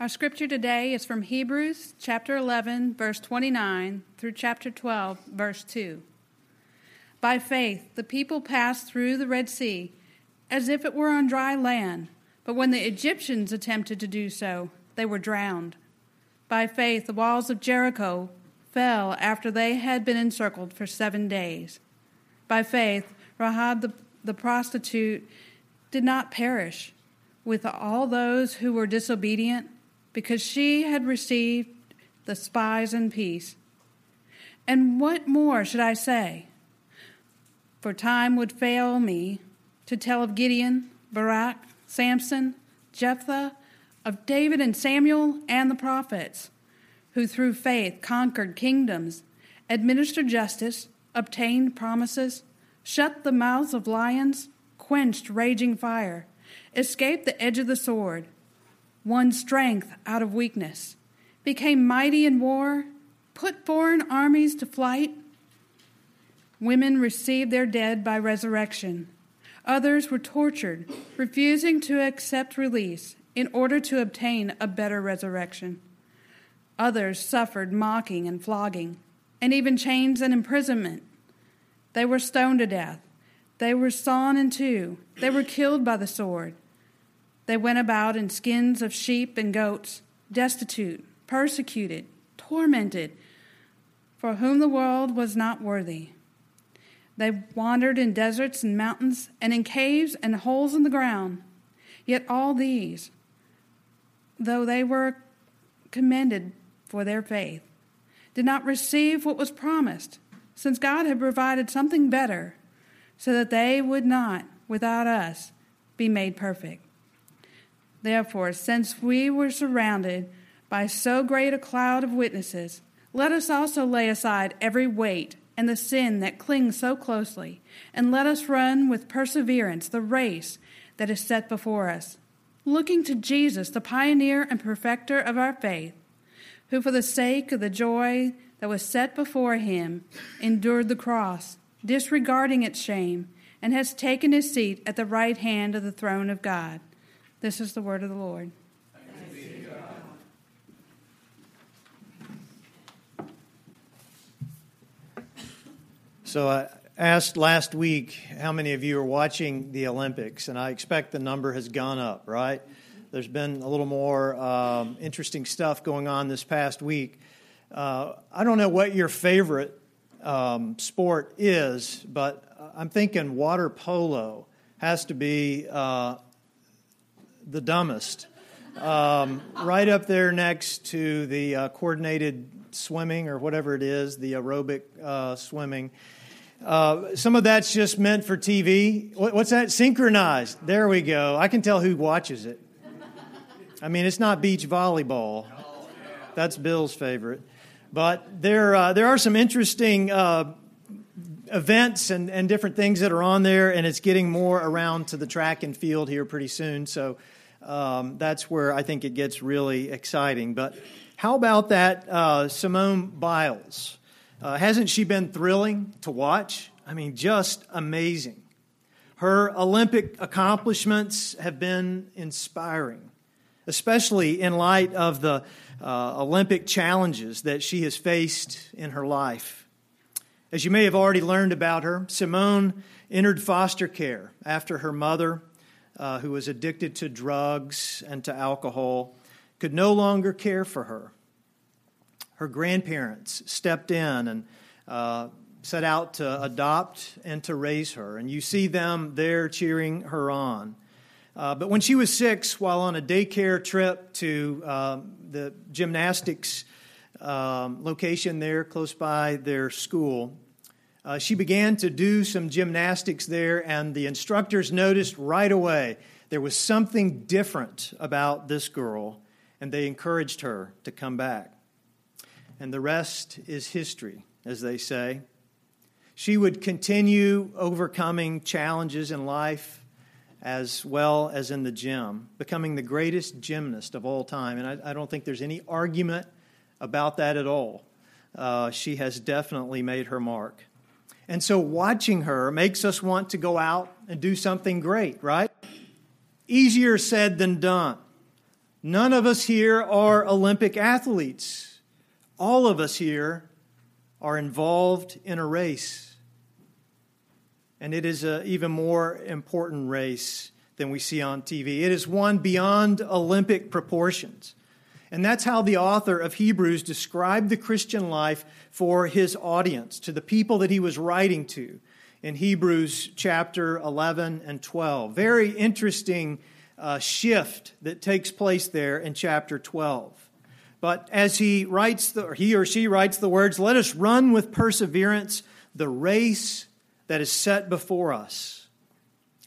Our scripture today is from Hebrews chapter 11, verse 29 through chapter 12, verse 2. By faith, the people passed through the Red Sea as if it were on dry land, but when the Egyptians attempted to do so, they were drowned. By faith, the walls of Jericho fell after they had been encircled for seven days. By faith, Rahab the, the prostitute did not perish with all those who were disobedient because she had received the spies in peace. And what more should I say? For time would fail me to tell of Gideon, Barak, Samson, Jephthah, of David and Samuel and the prophets, who through faith conquered kingdoms, administered justice, obtained promises, shut the mouths of lions, quenched raging fire, escaped the edge of the sword won strength out of weakness, became mighty in war, put foreign armies to flight. Women received their dead by resurrection. Others were tortured, refusing to accept release in order to obtain a better resurrection. Others suffered mocking and flogging, and even chains and imprisonment. They were stoned to death. They were sawn in two. They were killed by the sword. They went about in skins of sheep and goats, destitute, persecuted, tormented, for whom the world was not worthy. They wandered in deserts and mountains, and in caves and holes in the ground. Yet all these, though they were commended for their faith, did not receive what was promised, since God had provided something better, so that they would not, without us, be made perfect. Therefore, since we were surrounded by so great a cloud of witnesses, let us also lay aside every weight and the sin that clings so closely, and let us run with perseverance the race that is set before us, looking to Jesus, the pioneer and perfecter of our faith, who for the sake of the joy that was set before him endured the cross, disregarding its shame, and has taken his seat at the right hand of the throne of God. This is the word of the Lord. So I asked last week how many of you are watching the Olympics, and I expect the number has gone up, right? There's been a little more um, interesting stuff going on this past week. Uh, I don't know what your favorite um, sport is, but I'm thinking water polo has to be uh, the dumbest. Um, right up there next to the uh, coordinated swimming or whatever it is, the aerobic uh, swimming. Uh, some of that's just meant for TV. What, what's that? Synchronized. There we go. I can tell who watches it. I mean, it's not beach volleyball. That's Bill's favorite. But there, uh, there are some interesting uh, events and, and different things that are on there, and it's getting more around to the track and field here pretty soon. So um, that's where I think it gets really exciting. But how about that uh, Simone Biles? Uh, hasn't she been thrilling to watch? I mean, just amazing. Her Olympic accomplishments have been inspiring, especially in light of the uh, Olympic challenges that she has faced in her life. As you may have already learned about her, Simone entered foster care after her mother uh, who was addicted to drugs and to alcohol, could no longer care for her. Her grandparents stepped in and uh, set out to adopt and to raise her, and you see them there cheering her on. Uh, but when she was six, while on a daycare trip to uh, the gymnastics um, location there close by their school, uh, she began to do some gymnastics there, and the instructors noticed right away there was something different about this girl, and they encouraged her to come back. And the rest is history, as they say. She would continue overcoming challenges in life as well as in the gym, becoming the greatest gymnast of all time. And I, I don't think there's any argument about that at all. Uh, she has definitely made her mark. And so watching her makes us want to go out and do something great, right? Easier said than done. None of us here are Olympic athletes. All of us here are involved in a race. And it is an even more important race than we see on TV. It is one beyond Olympic proportions. And that's how the author of Hebrews described the Christian life for his audience, to the people that he was writing to in Hebrews chapter 11 and 12. Very interesting uh, shift that takes place there in chapter 12. But as he writes, the, or he or she writes the words, let us run with perseverance the race that is set before us.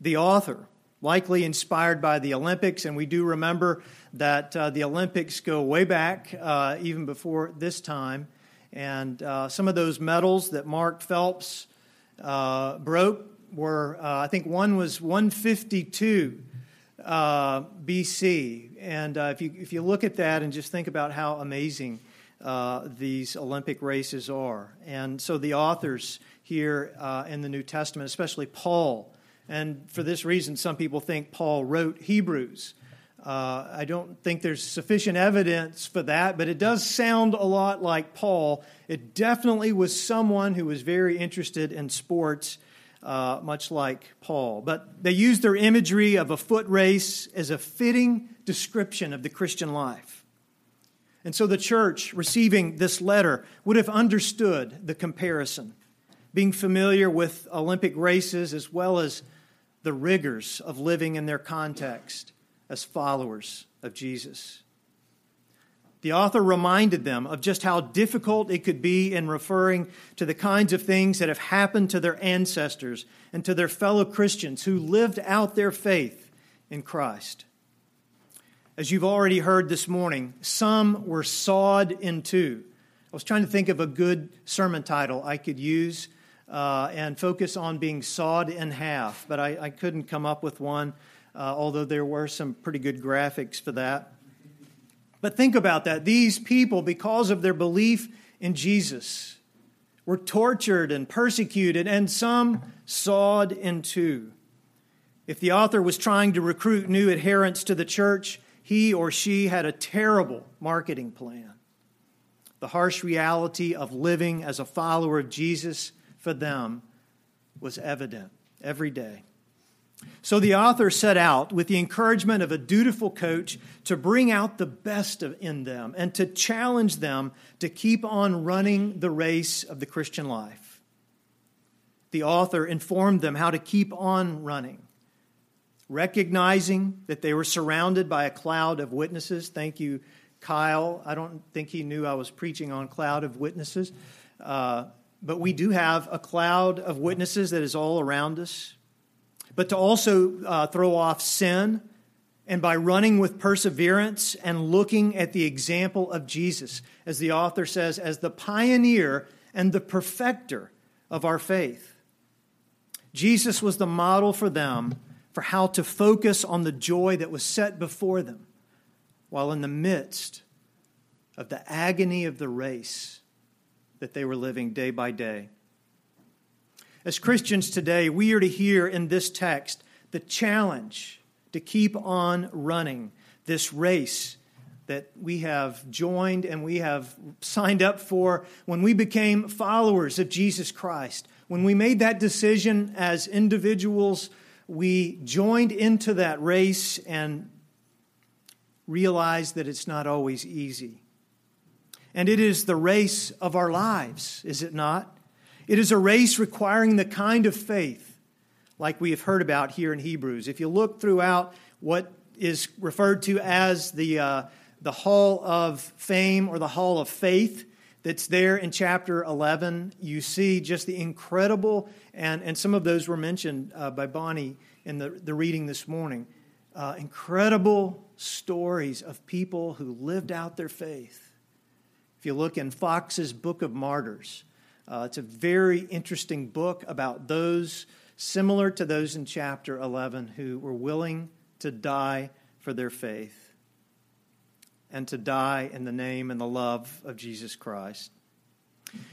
The author, likely inspired by the Olympics, and we do remember that uh, the Olympics go way back, uh, even before this time. And uh, some of those medals that Mark Phelps uh, broke were, uh, I think one was 152 uh, BC. And if, you, if you look at that and just think about how amazing these Olympic races are. And so the authors here in the New Testament, especially Paul, and for this reason, some people think Paul wrote Hebrews uh, I don't think there's sufficient evidence for that, but it does sound a lot like Paul. It definitely was someone who was very interested in sports, uh, much like Paul. But they used their imagery of a foot race as a fitting description of the Christian life. And so the church receiving this letter would have understood the comparison, being familiar with Olympic races as well as the rigors of living in their context as followers of Jesus. The author reminded them of just how difficult it could be in referring to the kinds of things that have happened to their ancestors and to their fellow Christians who lived out their faith in Christ. As you've already heard this morning, some were sawed in two. I was trying to think of a good sermon title I could use uh, and focus on being sawed in half, but I, I couldn't come up with one uh, although there were some pretty good graphics for that. But think about that. These people, because of their belief in Jesus, were tortured and persecuted, and some sawed in two. If the author was trying to recruit new adherents to the church, he or she had a terrible marketing plan. The harsh reality of living as a follower of Jesus for them was evident every day. So the author set out with the encouragement of a dutiful coach to bring out the best in them and to challenge them to keep on running the race of the Christian life. The author informed them how to keep on running, recognizing that they were surrounded by a cloud of witnesses. Thank you, Kyle. I don't think he knew I was preaching on cloud of witnesses. Uh, but we do have a cloud of witnesses that is all around us but to also uh, throw off sin. And by running with perseverance and looking at the example of Jesus, as the author says, as the pioneer and the perfecter of our faith. Jesus was the model for them for how to focus on the joy that was set before them while in the midst of the agony of the race that they were living day by day. As Christians today, we are to hear in this text the challenge to keep on running this race that we have joined and we have signed up for when we became followers of Jesus Christ. When we made that decision as individuals, we joined into that race and realized that it's not always easy. And it is the race of our lives, is it not? It is a race requiring the kind of faith like we have heard about here in Hebrews. If you look throughout what is referred to as the, uh, the Hall of Fame or the Hall of Faith, that's there in chapter 11, you see just the incredible, and, and some of those were mentioned uh, by Bonnie in the, the reading this morning, uh, incredible stories of people who lived out their faith. If you look in Fox's Book of Martyrs, uh, it's a very interesting book about those similar to those in chapter 11 who were willing to die for their faith and to die in the name and the love of Jesus Christ.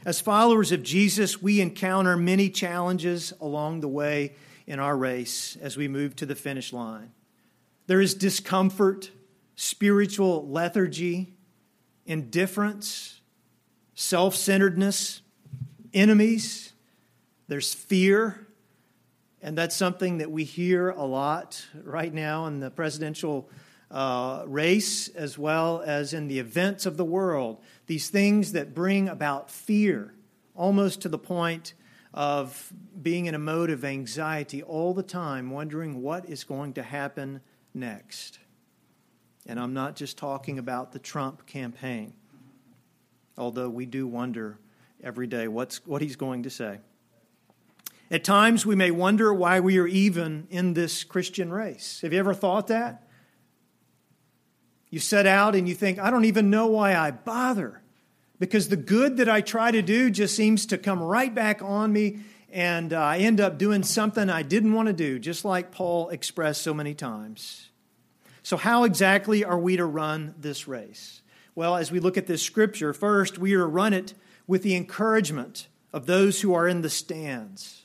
As followers of Jesus, we encounter many challenges along the way in our race as we move to the finish line. There is discomfort spiritual lethargy, indifference, self centeredness, enemies. There's fear. And that's something that we hear a lot right now in the presidential uh, race as well as in the events of the world. These things that bring about fear, almost to the point of being in a mode of anxiety all the time, wondering what is going to happen next. And I'm not just talking about the Trump campaign, although we do wonder every day what's, what he's going to say. At times, we may wonder why we are even in this Christian race. Have you ever thought that? You set out and you think, I don't even know why I bother because the good that I try to do just seems to come right back on me, and uh, I end up doing something I didn't want to do, just like Paul expressed so many times. So, how exactly are we to run this race? Well, as we look at this scripture, first, we are to run it with the encouragement of those who are in the stands,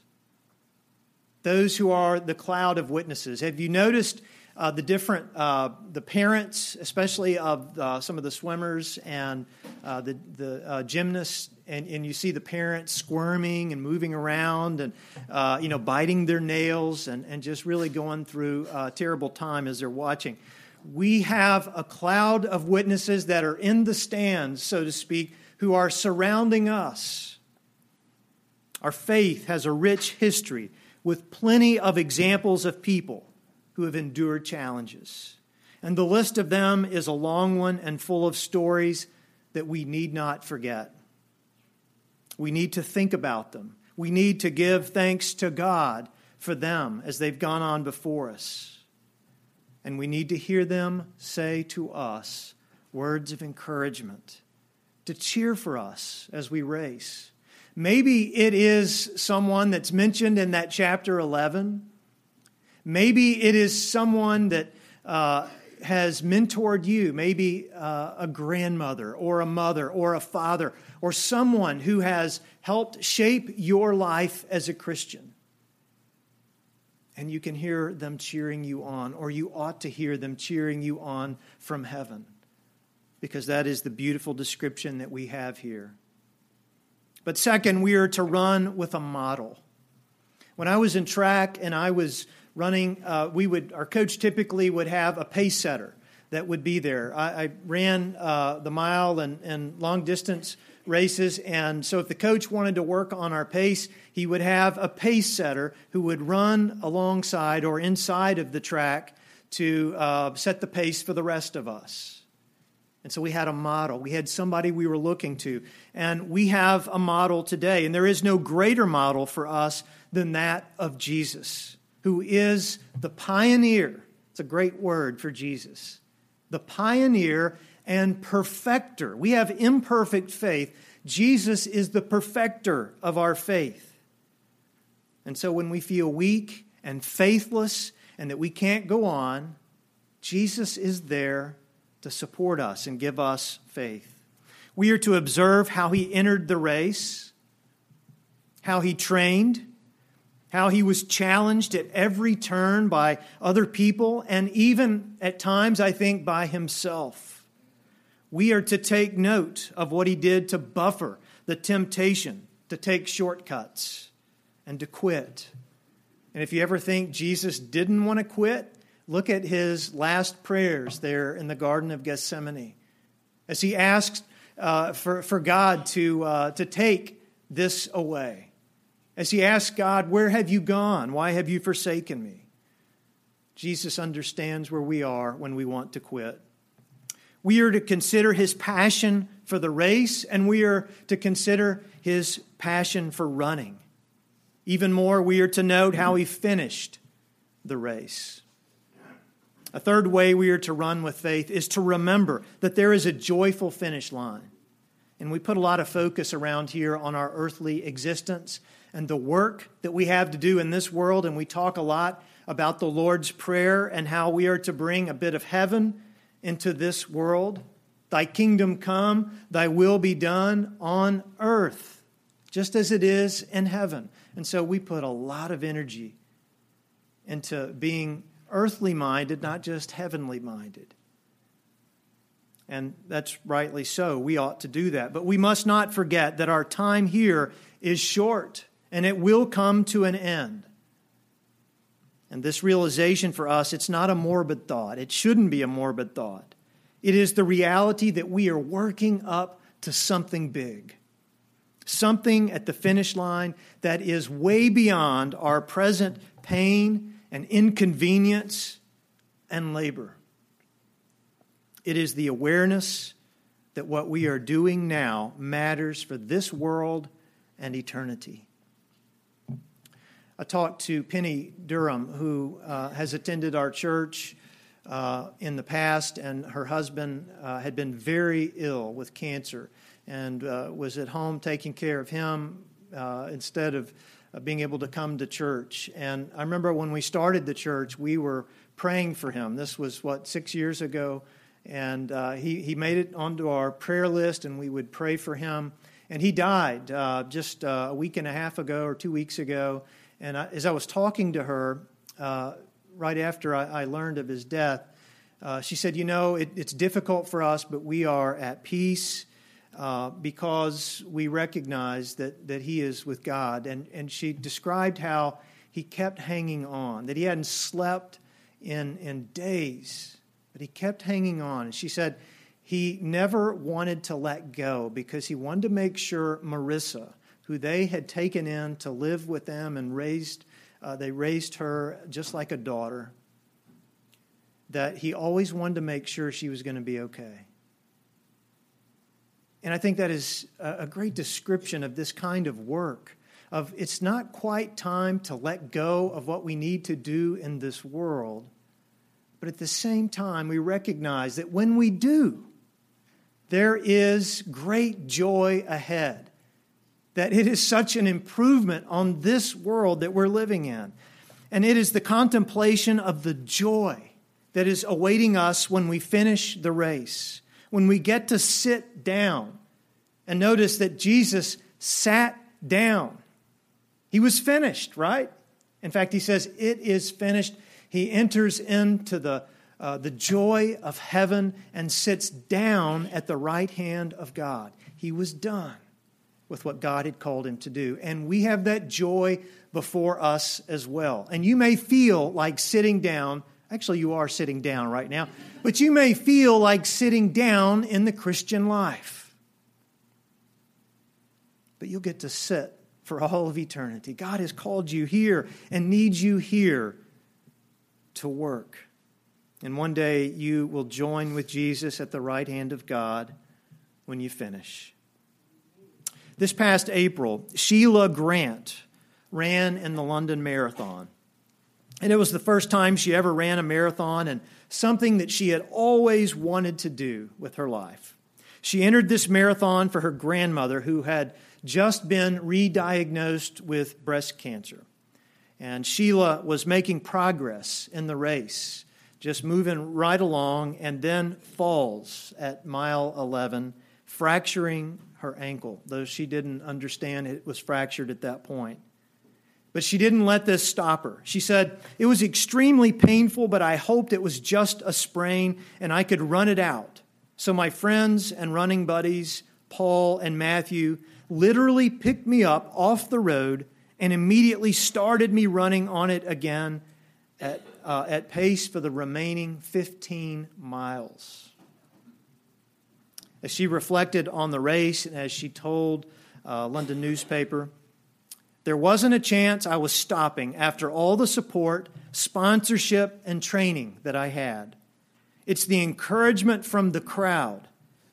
those who are the cloud of witnesses. Have you noticed uh, the different uh, the parents, especially of uh, some of the swimmers and uh, the the uh, gymnasts, and, and you see the parents squirming and moving around and uh, you know biting their nails and, and just really going through a terrible time as they're watching. We have a cloud of witnesses that are in the stands, so to speak, who are surrounding us. Our faith has a rich history with plenty of examples of people who have endured challenges. And the list of them is a long one and full of stories that we need not forget. We need to think about them. We need to give thanks to God for them as they've gone on before us. And we need to hear them say to us words of encouragement, to cheer for us as we race. Maybe it is someone that's mentioned in that chapter 11 Maybe it is someone that uh, has mentored you, maybe uh, a grandmother or a mother or a father or someone who has helped shape your life as a Christian. And you can hear them cheering you on, or you ought to hear them cheering you on from heaven, because that is the beautiful description that we have here. But second, we are to run with a model. When I was in track and I was running, uh, we would our coach typically would have a pace setter that would be there. I, I ran uh, the mile and, and long distance races, and so if the coach wanted to work on our pace, he would have a pace setter who would run alongside or inside of the track to uh, set the pace for the rest of us. And so we had a model. We had somebody we were looking to. And we have a model today. And there is no greater model for us than that of Jesus who is the pioneer. It's a great word for Jesus. The pioneer and perfecter. We have imperfect faith. Jesus is the perfecter of our faith. And so when we feel weak and faithless and that we can't go on, Jesus is there to support us and give us faith. We are to observe how he entered the race, how he trained, how he was challenged at every turn by other people and even at times, I think, by himself. We are to take note of what he did to buffer the temptation to take shortcuts and to quit. And if you ever think Jesus didn't want to quit, look at his last prayers there in the Garden of Gethsemane as he asked uh, for, for God to, uh, to take this away as he asks God, Where have you gone? Why have you forsaken me? Jesus understands where we are when we want to quit. We are to consider his passion for the race, and we are to consider his passion for running. Even more, we are to note how he finished the race. A third way we are to run with faith is to remember that there is a joyful finish line. And we put a lot of focus around here on our earthly existence and the work that we have to do in this world. And we talk a lot about the Lord's Prayer and how we are to bring a bit of heaven into this world. Thy kingdom come, thy will be done on earth, just as it is in heaven. And so we put a lot of energy into being earthly minded, not just heavenly minded. And that's rightly so. We ought to do that. But we must not forget that our time here is short and it will come to an end. And this realization for us, it's not a morbid thought. It shouldn't be a morbid thought. It is the reality that we are working up to something big, something at the finish line that is way beyond our present pain and inconvenience and labor. It is the awareness that what we are doing now matters for this world and eternity. I talked to Penny Durham, who uh, has attended our church uh, in the past, and her husband uh, had been very ill with cancer and uh, was at home taking care of him uh, instead of uh, being able to come to church. And I remember when we started the church, we were praying for him. This was, what, six years ago? And he, he made it onto our prayer list, and we would pray for him. And he died just a week and a half ago or two weeks ago. And I, as I was talking to her uh, right after I, I, learned of his death, uh, she said, You know, it, it's difficult for us, but we are at peace uh, because we recognize that, that he is with God. And, and she described how he kept hanging on, that he hadn't slept in, in days, but he kept hanging on. And she said, he never wanted to let go because he wanted to make sure Marissa, who they had taken in to live with them and raised, uh, they raised her just like a daughter, that he always wanted to make sure she was going to be okay. And I think that is a great description of this kind of work of it's not quite time to let go of what we need to do in this world, but at the same time we recognize that when we do, there is great joy ahead that it is such an improvement on this world that we're living in. And it is the contemplation of the joy that is awaiting us when we finish the race, when we get to sit down. And notice that Jesus sat down. He was finished, right? In fact, he says, It is finished. He enters into the, uh, the joy of heaven and sits down at the right hand of God. He was done with what God had called him to do. And we have that joy before us as well. And you may feel like sitting down. Actually, you are sitting down right now, but you may feel like sitting down in the Christian life. But you'll get to sit for all of eternity. God has called you here and needs you here to work. And one day you will join with Jesus at the right hand of God when you finish. This past April, Sheila Grant ran in the London Marathon. And it was the first time she ever ran a marathon and something that she had always wanted to do with her life. She entered this marathon for her grandmother, who had just been re diagnosed with breast cancer. And Sheila was making progress in the race, just moving right along, and then falls at mile 11, fracturing her ankle, though she didn't understand it was fractured at that point. But she didn't let this stop her. She said, It was extremely painful, but I hoped it was just a sprain and I could run it out. So my friends and running buddies, Paul and Matthew, literally picked me up off the road and immediately started me running on it again at, uh, at pace for the remaining 15 miles. As she reflected on the race and as she told a London newspaper, there wasn't a chance I was stopping after all the support, sponsorship, and training that I had. It's the encouragement from the crowd,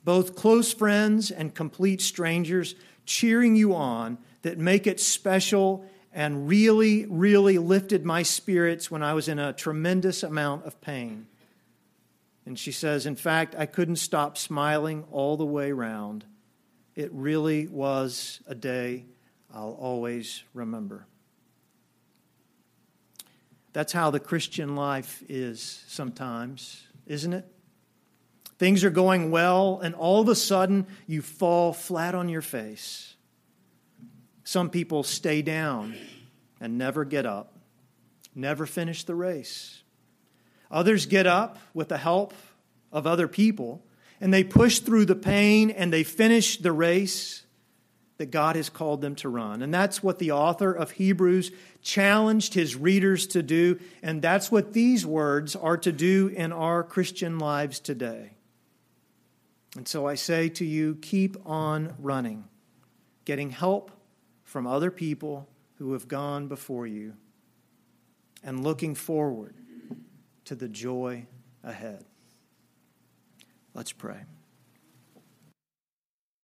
both close friends and complete strangers, cheering you on that make it special and really, really lifted my spirits when I was in a tremendous amount of pain. And she says, In fact, I couldn't stop smiling all the way round. It really was a day I'll always remember. That's how the Christian life is sometimes, isn't it? Things are going well, and all of a sudden you fall flat on your face. Some people stay down and never get up, never finish the race. Others get up with the help of other people and they push through the pain and they finish the race that God has called them to run. And that's what the author of Hebrews challenged his readers to do, and that's what these words are to do in our Christian lives today. And so I say to you, keep on running, getting help from other people who have gone before you, and looking forward to the joy ahead. Let's pray.